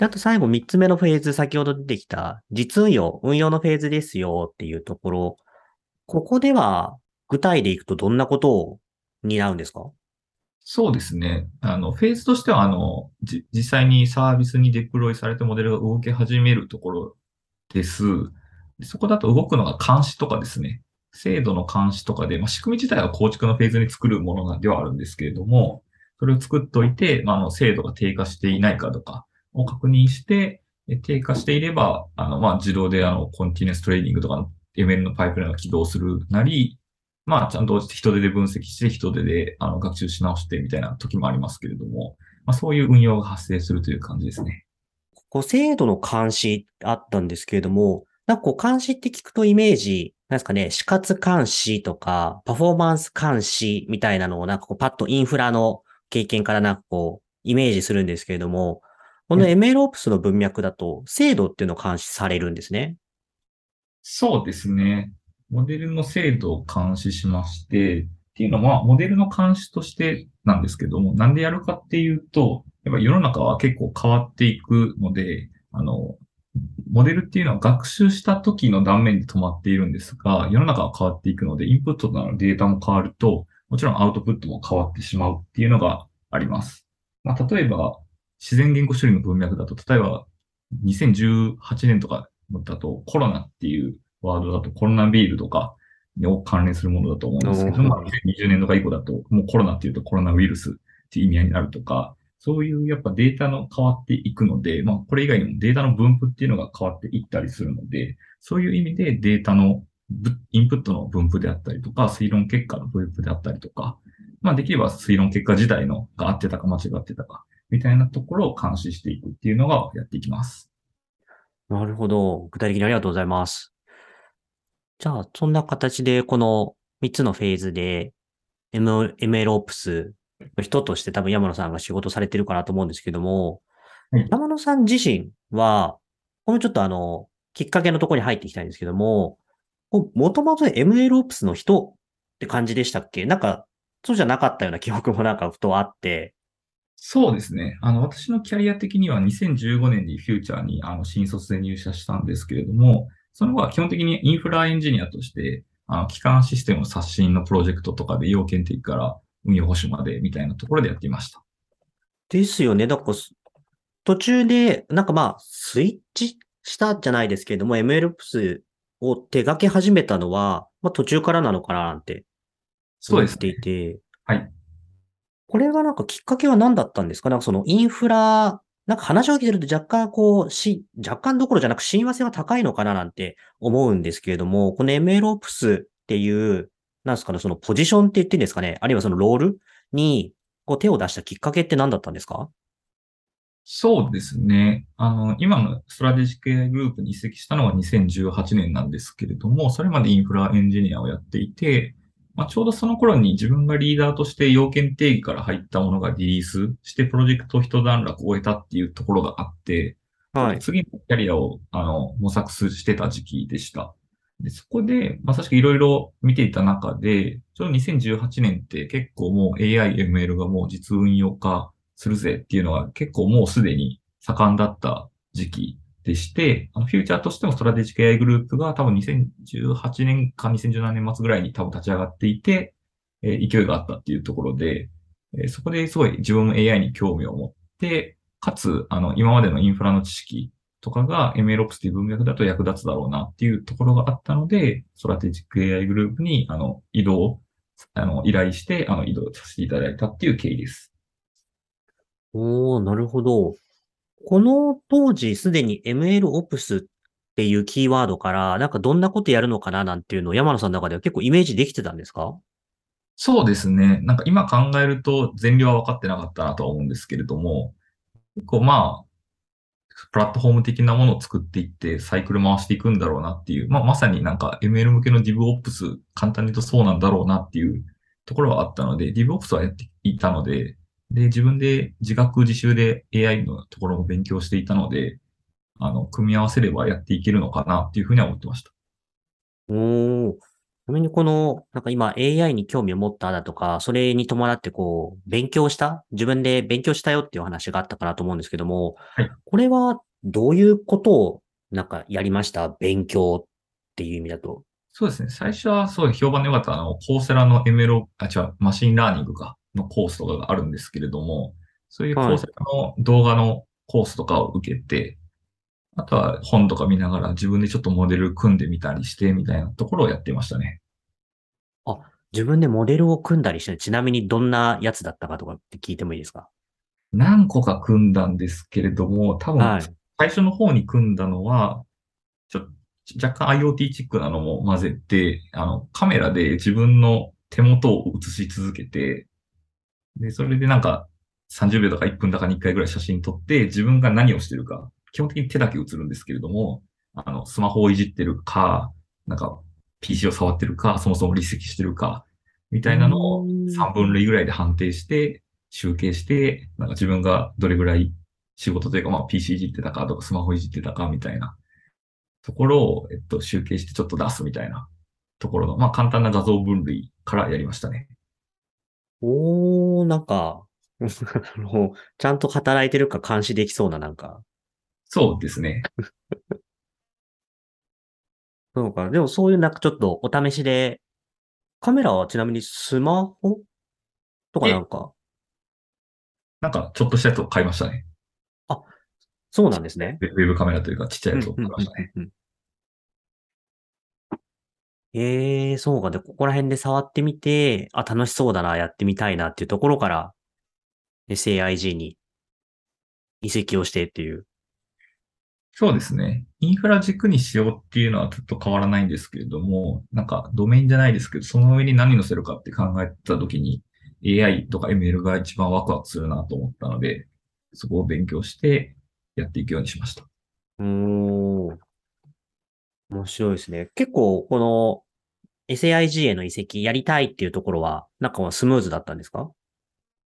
で、あと最後3つ目のフェーズ、先ほど出てきた実運用、運用のフェーズですよっていうところ、ここでは具体でいくとどんなことを担うんですか？そうですね。あの、フェーズとしては、あの、実際にサービスにデプロイされてモデルが動き始めるところです。そこだと動くのが監視とかですね。制度の監視とかで、まあ、仕組み自体は構築のフェーズに作るものではあるんですけれども、それを作っておいて、まあ、あの、精度が低下していないかとかを確認して、低下していれば、あの、まあ、自動であの、コンティネストレーニングとかの ML のパイプラインが起動するなり、まあ、ちゃんと人手で分析して、人手であの学習し直してみたいな時もありますけれども、まあ、そういう運用が発生するという感じですね。こう、制度の監視あったんですけれども、なんかこう、監視って聞くとイメージ、なんですかね、死活監視とか、パフォーマンス監視みたいなのをなんかこう、パッとインフラの経験からなんかこう、イメージするんですけれども、この MLOps の文脈だと、制度っていうのを監視されるんですね。そうですね。モデルの精度を監視しまして、っていうのは、モデルの監視としてなんですけども、なんでやるかっていうと、やっぱ世の中は結構変わっていくので、あの、モデルっていうのは学習した時の断面で止まっているんですが、世の中は変わっていくので、インプットのデータも変わると、もちろんアウトプットも変わってしまうっていうのがあります。まあ、例えば、自然言語処理の文脈だと、例えば、2018年とかだとコロナっていうワードだとコロナビールとかを関連するものだと思うんですけども、2020年度か以降だと、もうコロナっていうとコロナウイルスっていう意味合いになるとか、そういうやっぱデータの変わっていくので、まあこれ以外にもデータの分布っていうのが変わっていったりするので、そういう意味でデータのインプットの分布であったりとか、推論結果の分布であったりとか、まあできれば推論結果自体のが合ってたか間違ってたか、みたいなところを監視していくっていうのがやっていきます。なるほど。具体的にありがとうございます。じゃあ、そんな形で、この3つのフェーズで、MLOps の人として多分山野さんが仕事されてるかなと思うんですけども、はい、山野さん自身は、このちょっとあの、きっかけのところに入っていきたいんですけども、もともと MLOps の人って感じでしたっけ？なんか、そうじゃなかったような記憶もなんかふとあって。そうですね。あの、私のキャリア的には2015年にフューチャーにあの新卒で入社したんですけれども、その後は基本的にインフラエンジニアとして、あの、基幹システム刷新のプロジェクトとかで要件的から運用保守までみたいなところでやっていました。ですよね。だから、途中で、なんかまあ、スイッチしたじゃないですけれども、MLOps を手掛け始めたのは、まあ途中からなのかななんて、そうですね。っていて。はい。これはなんかきっかけは何だったんですか？なんかそのインフラなんか話を聞いてると若干こう、し、若干どころじゃなく親和性は高いのかななんて思うんですけれども、この MLOps っていう、なんですかね、そのポジションって言ってんですかね、あるいはそのロールにこう手を出したきっかけって何だったんですか？そうですね。あの、今の Strategic グループに移籍したのは2018年なんですけれども、それまでインフラエンジニアをやっていて、まあ、ちょうどその頃に自分がリーダーとして要件定義から入ったものがリリースしてプロジェクト一段落を終えたっていうところがあって、はい、次のキャリアをあの模索してた時期でした。でそこで、まさしくいろいろ見ていた中で、ちょうど2018年って結構もう AI、ML がもう実運用化するぜっていうのは結構もうすでに盛んだった時期でして、あの、フューチャーとしてもストラテジック AI グループが多分2018年か2017年末ぐらいに多分立ち上がっていて、えー、勢いがあったっていうところで、えー、そこですごい自分も AI に興味を持って、かつ、あの、今までのインフラの知識とかが MLOps っていう文脈だと役立つだろうなっていうところがあったので、ストラテジック AI グループに、あの、移動、あの、依頼して、あの、移動させていただいたっていう経緯です。おー、なるほど。この当時すでに MLOps っていうキーワードから、なんかどんなことやるのかななんていうのを山野さんの中では結構イメージできてたんですか？そうですね。なんか今考えると全量は分かってなかったなとは思うんですけれども、結構まあ、プラットフォーム的なものを作っていってサイクル回していくんだろうなっていう、まあまさになんか ML 向けの DevOps 簡単に言うとそうなんだろうなっていうところはあったので、DevOps はやっていたので、で、自分で自学自習で AI のところを勉強していたので、あの、組み合わせればやっていけるのかなっていうふうには思ってました。おー、ちなみにこの、なんか今 AI に興味を持っただとか、それに伴ってこう、勉強した？自分で勉強したよっていう話があったかなと思うんですけども、はいこれはどういうことをなんかやりました？勉強っていう意味だと。そうですね。最初はすごい評判の良かったあの、 Coursera の ML、あ、違う、 Machine Learning か、のコースとかがあるんですけれども、そういう Coursera の動画のコースとかを受けて、あとは本とか見ながら自分でちょっとモデル組んでみたりしてみたいなところをやってましたね。自分でモデルを組んだりして、ちなみにどんなやつだったかとかって聞いてもいいですか？何個か組んだんですけれども、多分はい。最初の方に組んだのは、ちょ若干 IoT チックなのも混ぜて、あの、カメラで自分の手元を映し続けて、で、それでなんか30秒とか1分とかに1回ぐらい写真撮って、自分が何をしてるか、基本的に手だけ映るんですけれども、あの、スマホをいじってるか、なんか PC を触ってるか、そもそも離席してるか、みたいなのをうーん3分類ぐらいで判定して、集計して、なんか自分がどれぐらい仕事というか、まあ PC いじってたかとかスマホいじってたかみたいなところを、えっと、集計してちょっと出すみたいなところの、まあ簡単な画像分類からやりましたね。おー、なんか、あの、ちゃんと働いてるか監視できそうな、なんか。そうですね。そうか。でもそういうなんかちょっとお試しで、カメラはちなみにスマホとかなんか、なんかちょっとしたやつを買いましたね。そうなんですね。ウェウェブカメラというかちっちゃいやつを買いましたね。うんうんうんうんええそうか。で、ここら辺で触ってみて、あ、楽しそうだな、やってみたいなっていうところから、SAIG に移籍をしてっていう。そうですね。インフラ軸にしようっていうのはずっと変わらないんですけれども、なんかドメインじゃないですけど、その上に何乗せるかって考えたときに AI とか ML が一番ワクワクするなと思ったので、そこを勉強してやっていくようにしました。うーん。面白いですね。結構、この SAIG への移籍やりたいっていうところは、なんかスムーズだったんですか？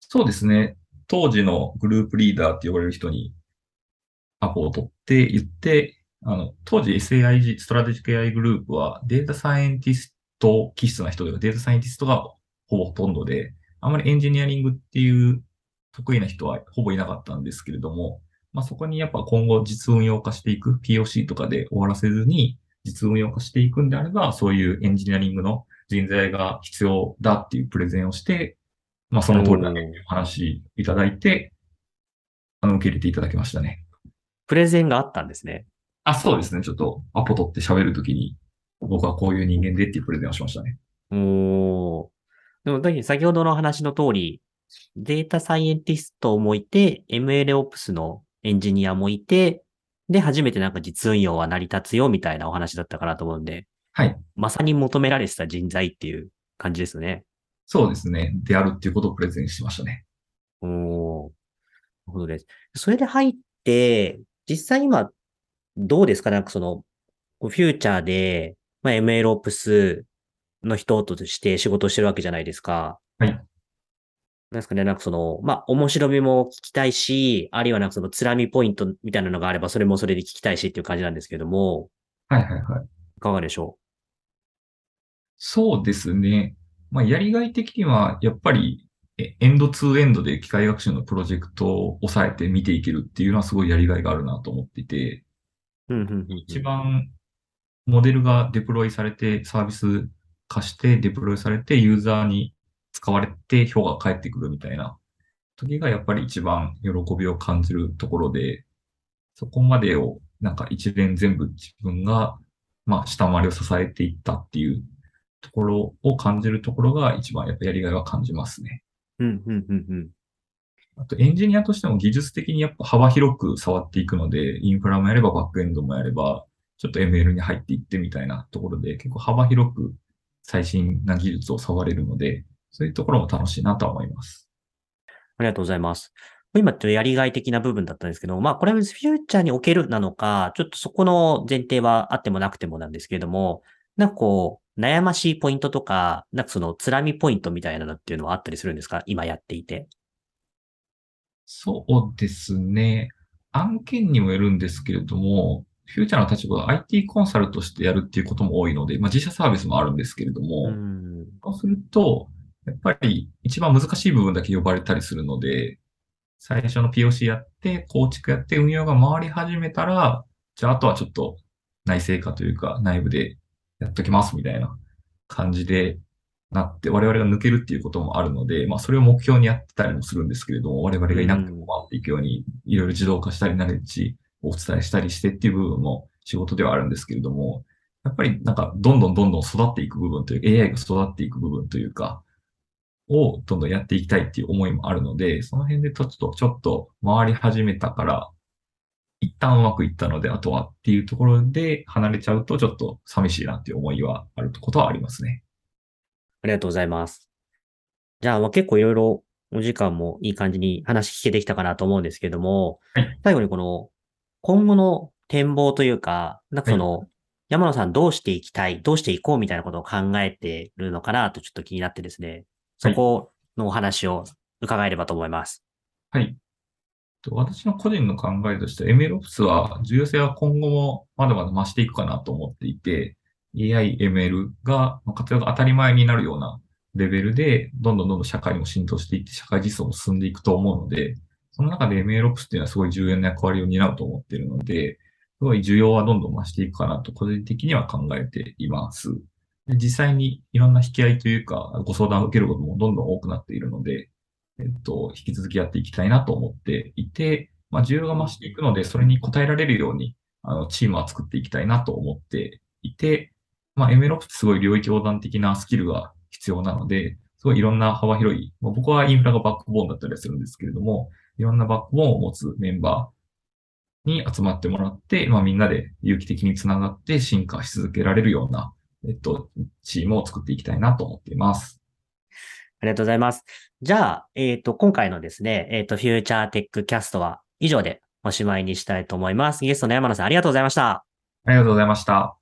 そうですね。当時のグループリーダーって呼ばれる人にアポを取って言って、あの、当時 SAIG、ストラテジック AI グループはデータサイエンティスト気質な人では、データサイエンティストがほぼほとんどで、あまりエンジニアリングっていう得意な人はほぼいなかったんですけれども、まあそこにやっぱ今後実運用化していく POC とかで終わらせずに実運用化していくんであれば、そういうエンジニアリングの人材が必要だっていうプレゼンをして、まあその通りだねっていう話いただいて、あの、受け入れていただきましたね。プレゼンがあったんですね。あ、そうですね。ちょっとアポ取って喋るときに、僕はこういう人間でっていうプレゼンをしましたね。おー。でも、だ先ほどの話の通り、データサイエンティストもいて、MLOps のエンジニアもいて、で、初めてなんか実運用は成り立つよみたいなお話だったかなと思うんで、はい。まさに求められてた人材っていう感じですね。そうですね。であるっていうことをプレゼンしましたね。おー。なるほどです。それで入って、実際今、どうですか？なんかその、フューチャーで、まあ、MLOps の人として仕事をしてるわけじゃないですか。はい。なんですかね、なんかその、まあ、面白みも聞きたいし、あるいはなんかその、つらみポイントみたいなのがあれば、それもそれで聞きたいしっていう感じなんですけども、はいはいはい。いかがでしょそうですね。まあ、やりがい的には、やっぱり、えエンドツーエンドで機械学習のプロジェクトを抑えて見ていけるっていうのはすごいやりがいがあるなと思っていて。一番モデルがデプロイされて、サービス化してデプロイされて、ユーザーに使われて評価が返ってくるみたいな時がやっぱり一番喜びを感じるところで、そこまでをなんか一連全部自分が、まあ、下回りを支えていったっていうところを感じるところが一番やっぱやりがいは感じますね。うん、うん、うん、うん。あとエンジニアとしても技術的にやっぱ幅広く触っていくので、インフラもやればバックエンドもやれば、ちょっと ML に入っていってみたいなところで、結構幅広く最新な技術を触れるので、そういうところも楽しいなとは思います。ありがとうございます。今ちょっとやりがい的な部分だったんですけど、まあこれはフューチャーにおけるなのか、ちょっとそこの前提はあってもなくてもなんですけれども、なんかこう、悩ましいポイントとか、なんかそのつらみポイントみたいなのっていうのはあったりするんですか？今やっていて。そうですね。案件にもよるんですけれども、フューチャーの立場は IT コンサルとしてやるっていうことも多いので、まあ、自社サービスもあるんですけれども、うん。そうすると、やっぱり一番難しい部分だけ呼ばれたりするので、最初の POC やって、構築やって、運用が回り始めたら、じゃああとはちょっと内製化というか内部でやっときますみたいな感じでなって、我々が抜けるっていうこともあるので、まあそれを目標にやってたりもするんですけれども、我々がいなくても回っていくように、いろいろ自動化したり、ナレッジをお伝えしたりしてっていう部分も仕事ではあるんですけれども、やっぱりなんかどんどんどんどん育っていく部分という、AI が育っていく部分というか、をどんどんやっていきたいっていう思いもあるので、その辺でちょっと、ちょっと回り始めたから、一旦うまくいったので、あとはっていうところで離れちゃうと、ちょっと寂しいなっていう思いはあることはありますね。ありがとうございます。じゃあ、まあ、結構いろいろお時間もいい感じに話聞けてきたかなと思うんですけども、はい最後にこの今後の展望というか、なんかその、山野さんどうしていきたい、どうしていこうみたいなことを考えてるのかなとちょっと気になってですね、そこのお話を伺えればと思います。はい。と私の個人の考えとしては、MLOps は重要性は今後もまだまだ増していくかなと思っていて、AI、ML がまあ活用が当たり前になるようなレベルで、どんどんどんどん社会にも浸透していって、社会実装も進んでいくと思うので、その中で MLOps っていうのはすごい重要な役割を担うと思っているので、すごい需要はどんどん増していくかなと個人的には考えています。実際にいろんな引き合いというか、ご相談を受けることもどんどん多くなっているので、えっと、引き続きやっていきたいなと思っていて、まあ、需要が増していくので、それに応えられるように、あの、チームは作っていきたいなと思っていて、まあ、MLOps ってすごい領域横断的なスキルが必要なので、すごいいろんな幅広い、まあ、僕はインフラがバックボーンだったりするんですけれども、いろんなバックボーンを持つメンバーに集まってもらって、まあ、みんなで有機的につながって進化し続けられるような、えっと、チームを作っていきたいなと思っています。ありがとうございます。じゃあ、えっ、と、今回のですね、えっ、と、フューチャーテックキャストは以上でおしまいにしたいと思います。ゲストの山野さんありがとうございました。ありがとうございました。